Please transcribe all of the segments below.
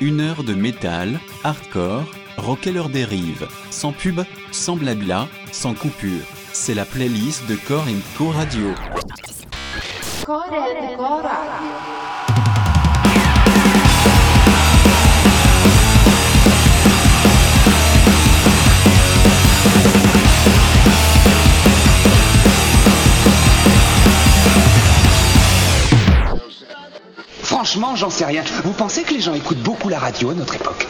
Une heure de métal, hardcore, rock et leur dérive. Sans pub, sans blabla, sans coupure. C'est la playlist de Core Co Radio. Franchement, j'en sais rien. Vous pensez que les gens écoutent beaucoup la radio à notre époque?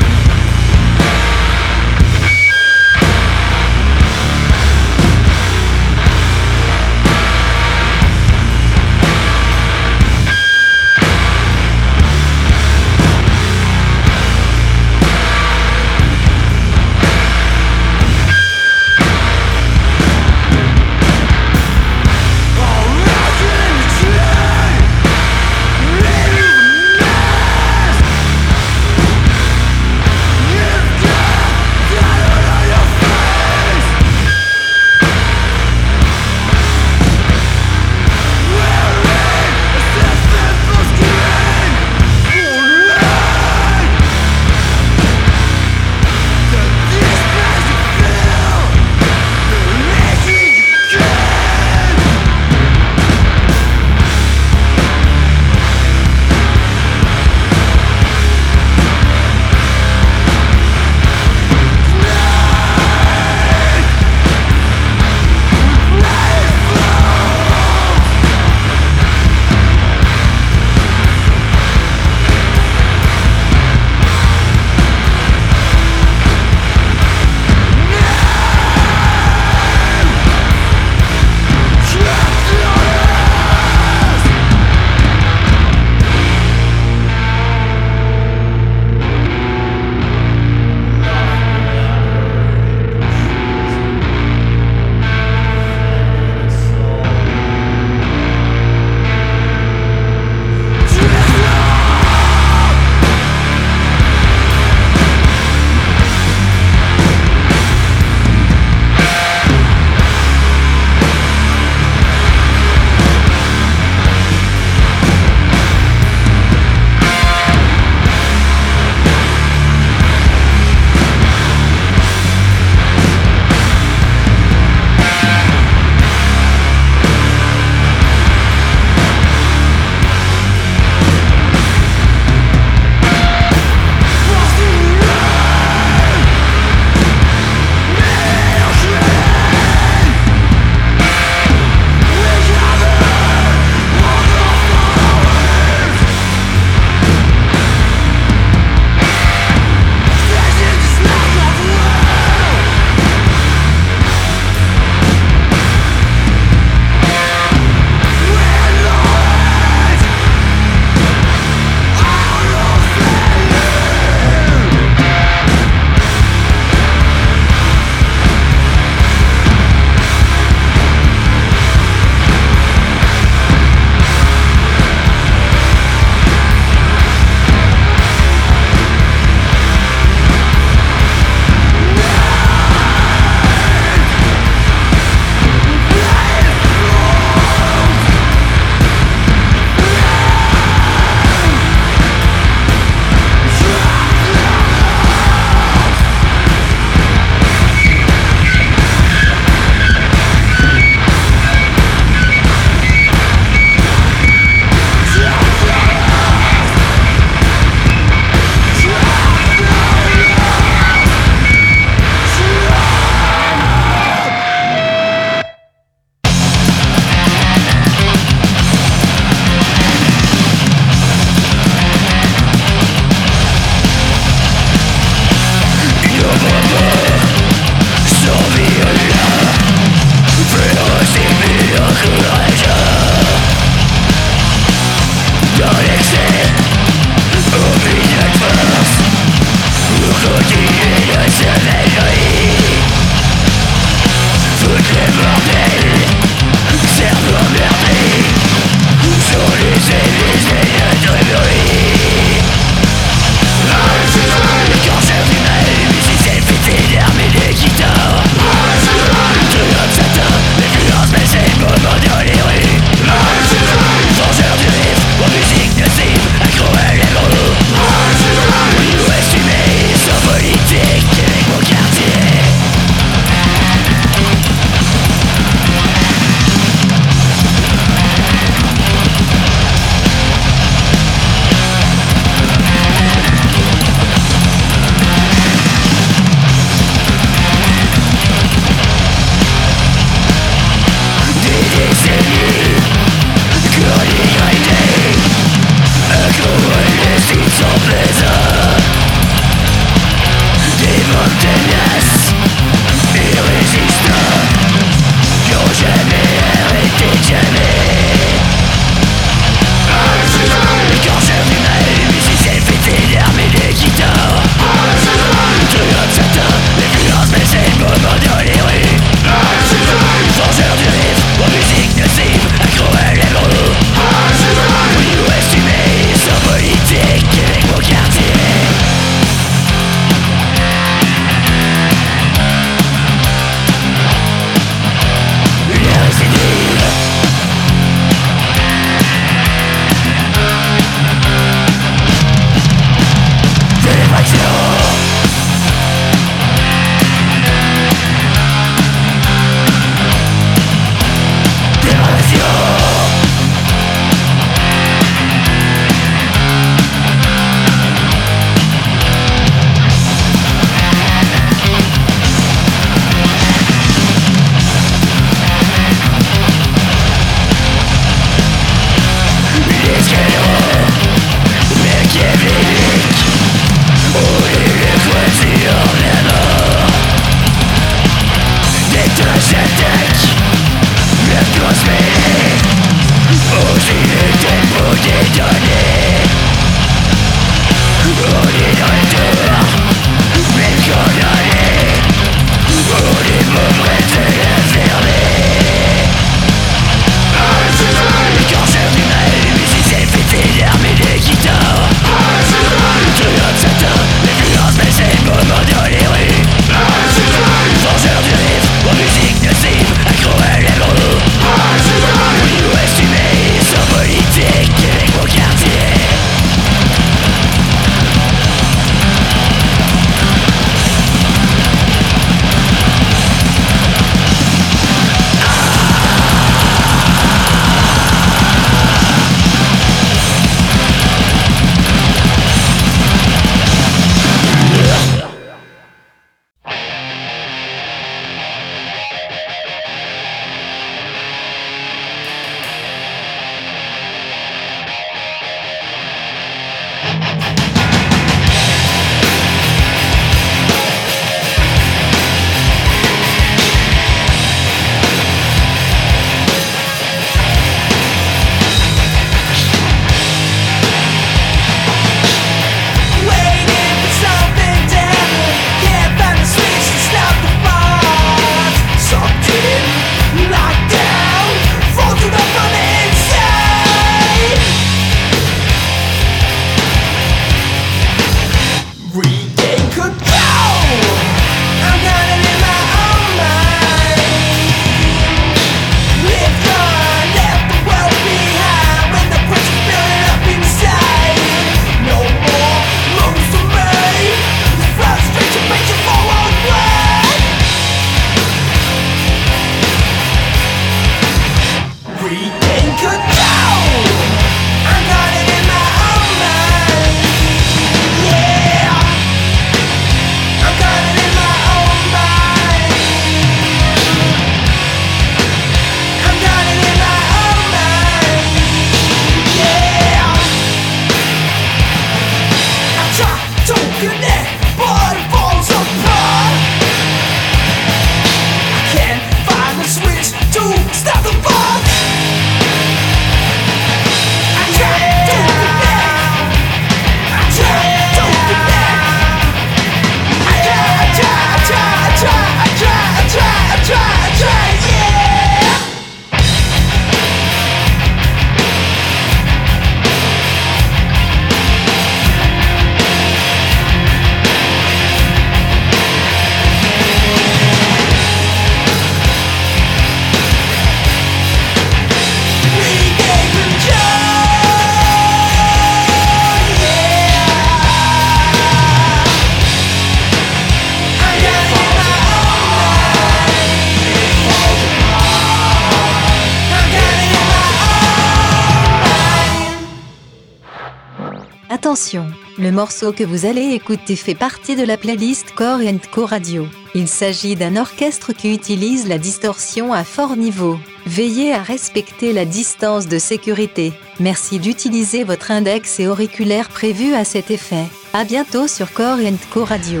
Morceau que vous allez écouter fait partie de la playlist Core Co Radio. Il s'agit d'un orchestre qui utilise la distorsion à fort niveau. Veillez à respecter la distance de sécurité. Merci d'utiliser votre index et auriculaire prévu à cet effet. À bientôt sur Core Co Radio.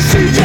Circa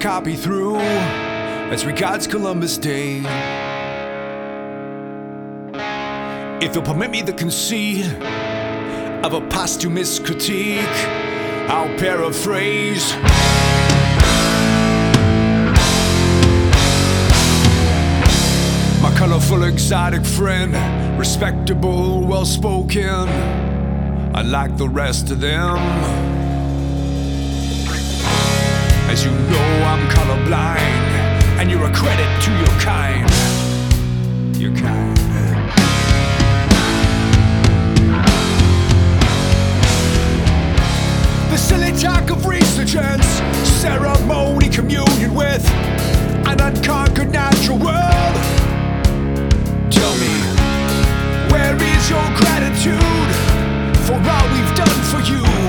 copy through as regards Columbus Day. If you'll permit me the conceit of a posthumous critique, I'll paraphrase. My colorful, exotic friend, respectable, well spoken, unlike the rest of them. As you know, I'm colorblind, and you're a credit to your kind. Your kind. The silly talk of resurgence, ceremony, communion with an unconquered natural world. Tell me, where is your gratitude for all we've done for you?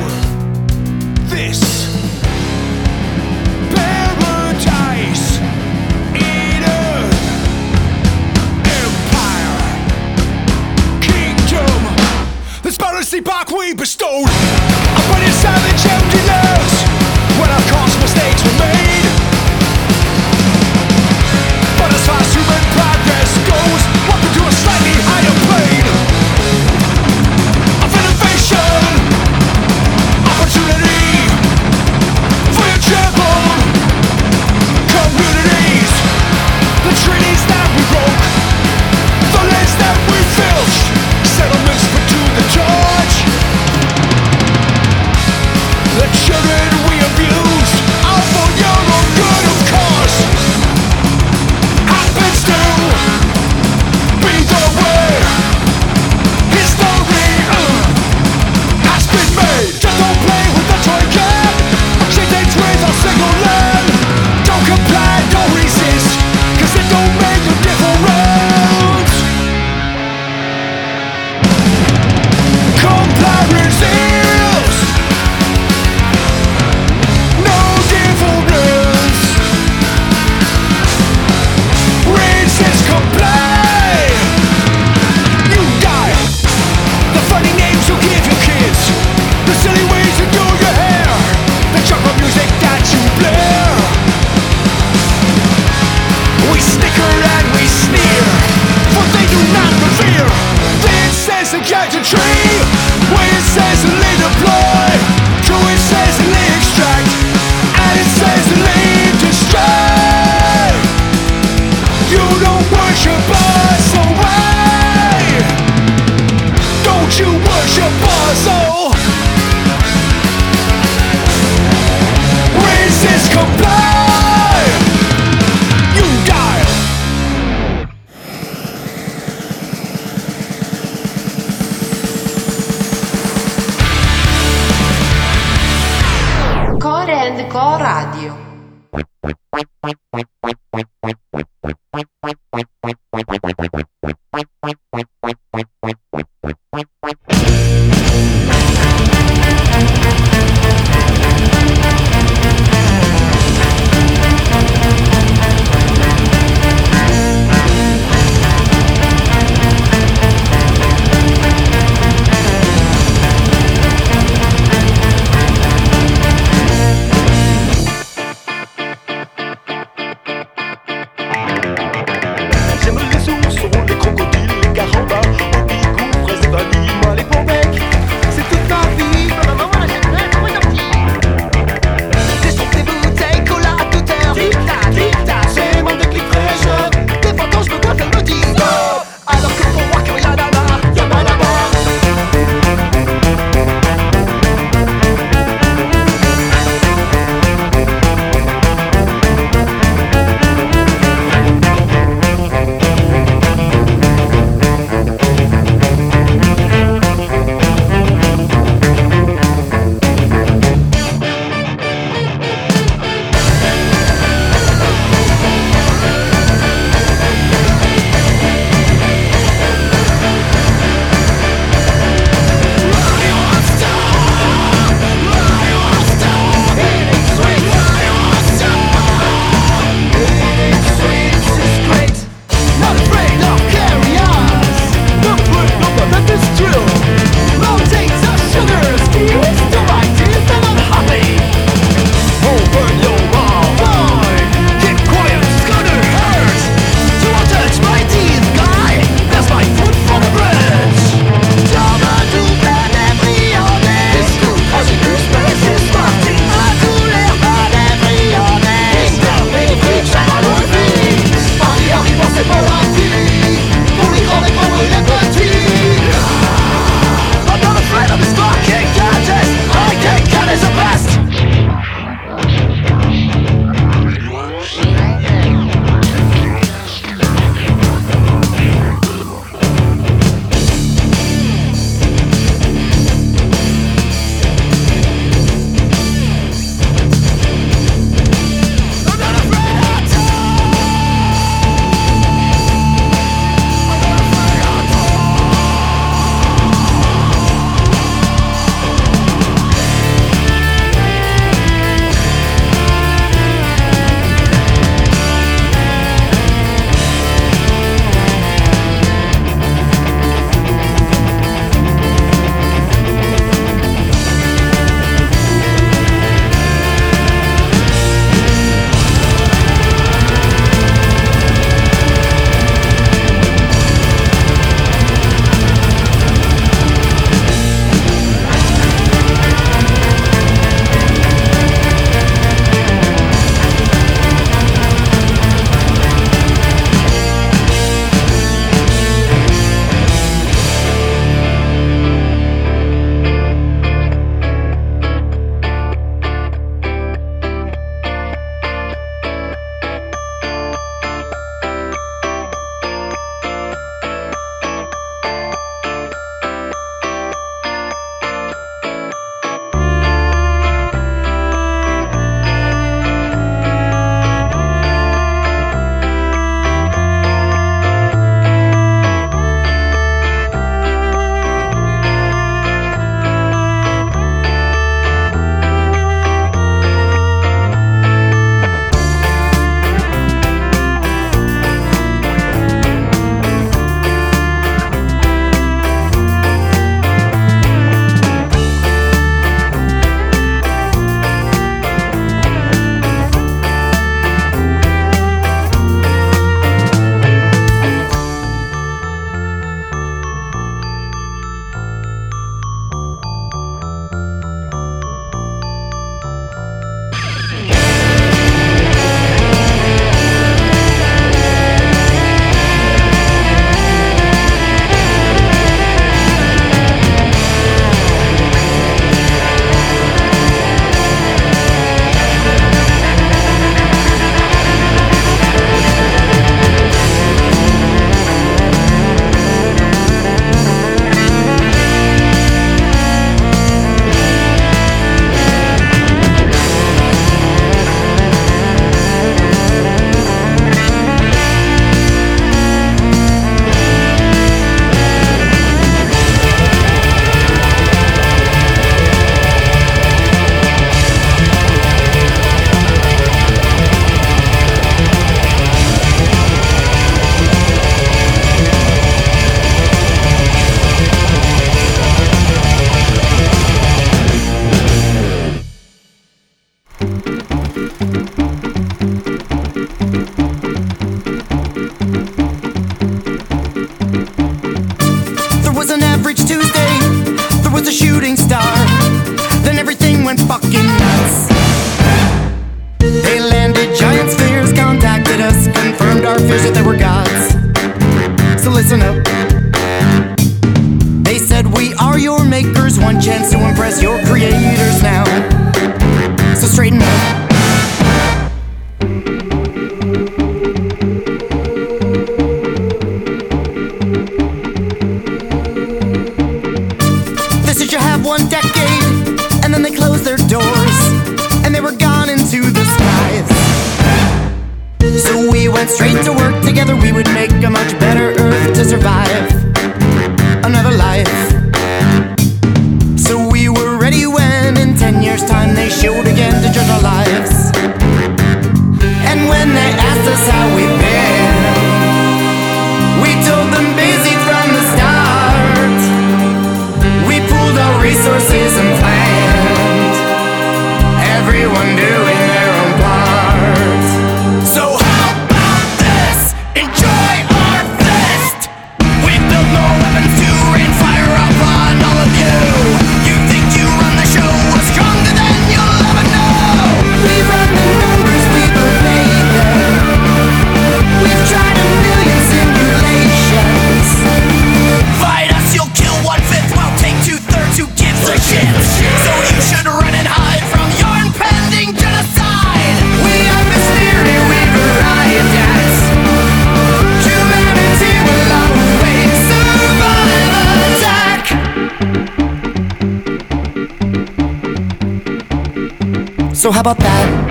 How about that?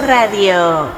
Radio.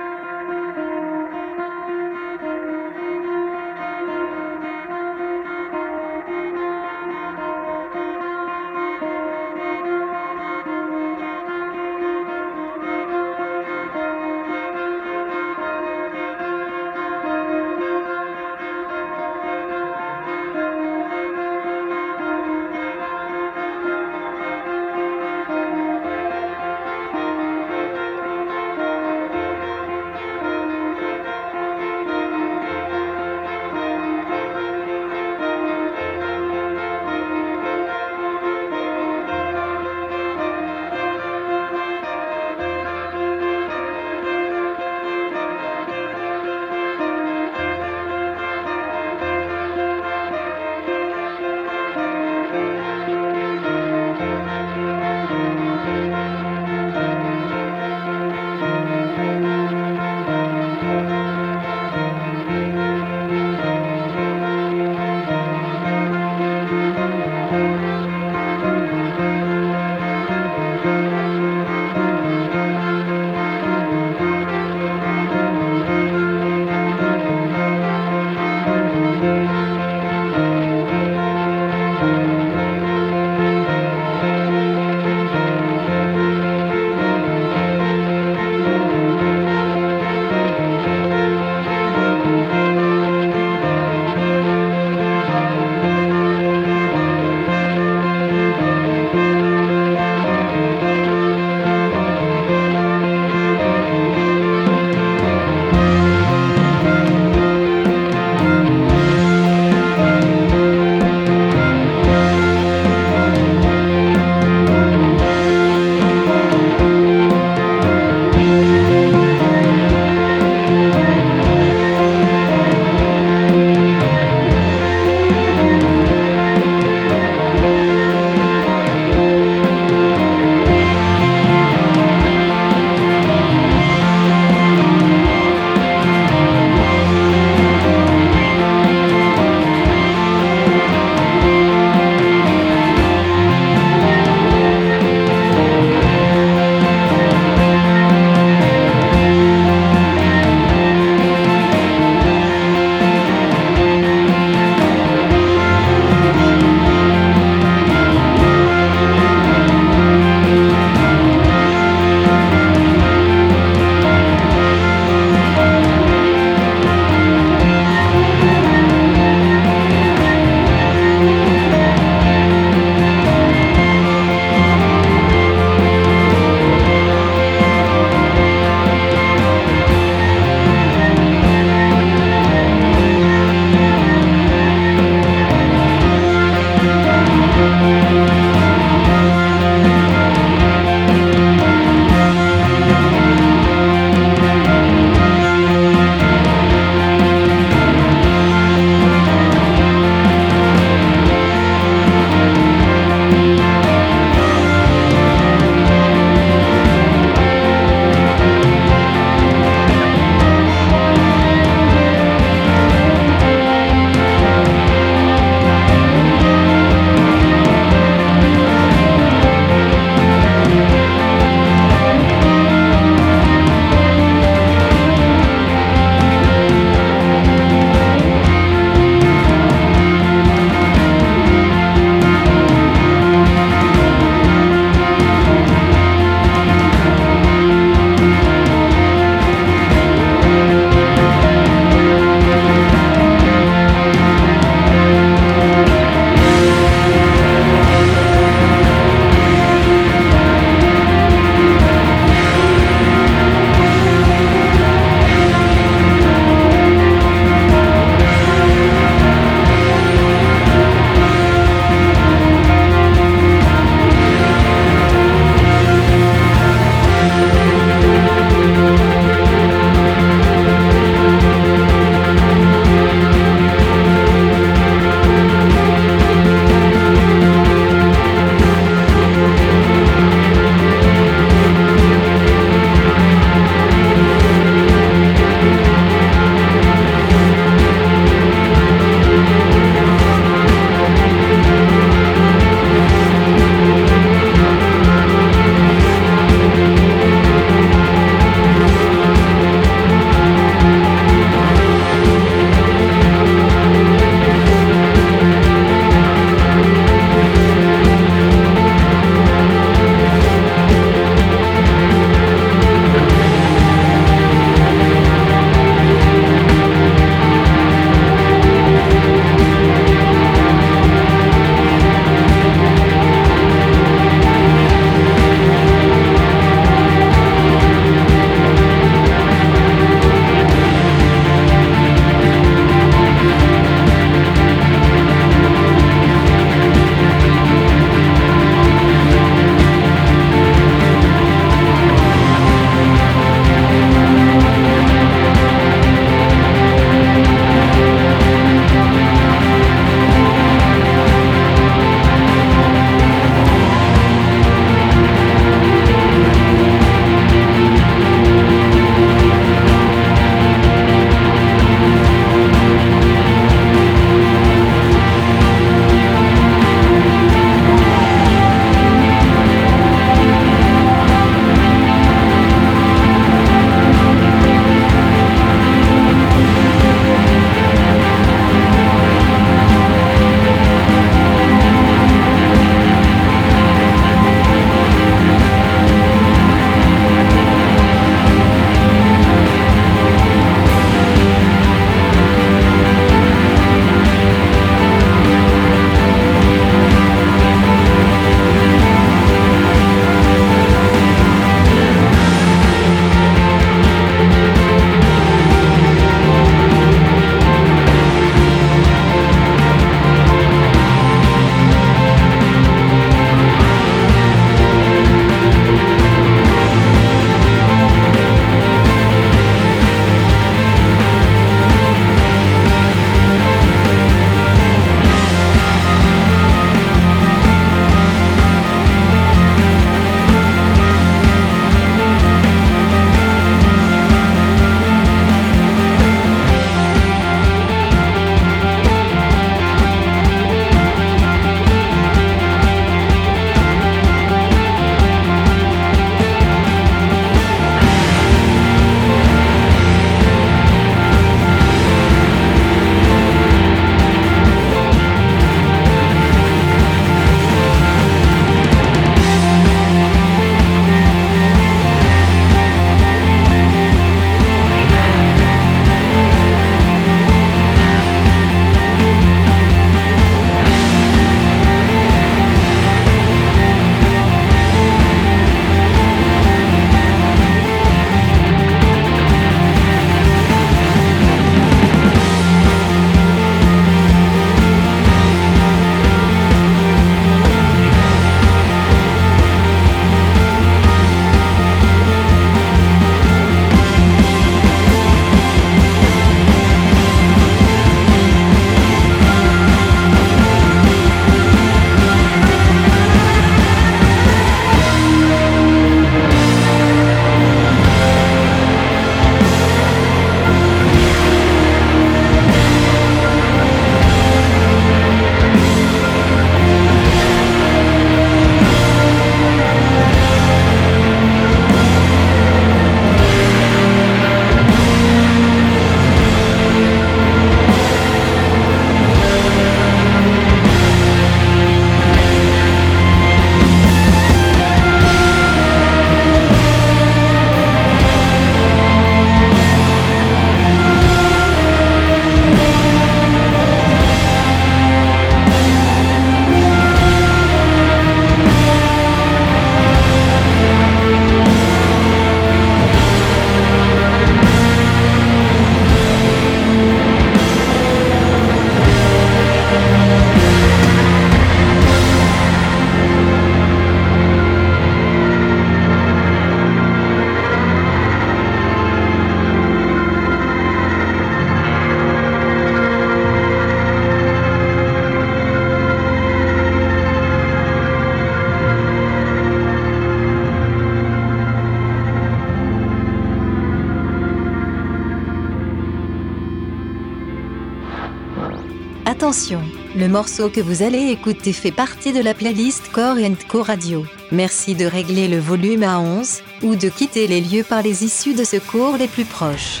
Attention, le morceau que vous allez écouter fait partie de la playlist Core Co Radio. Merci de régler le volume à 11 ou de quitter les lieux par les issues de secours les plus proches.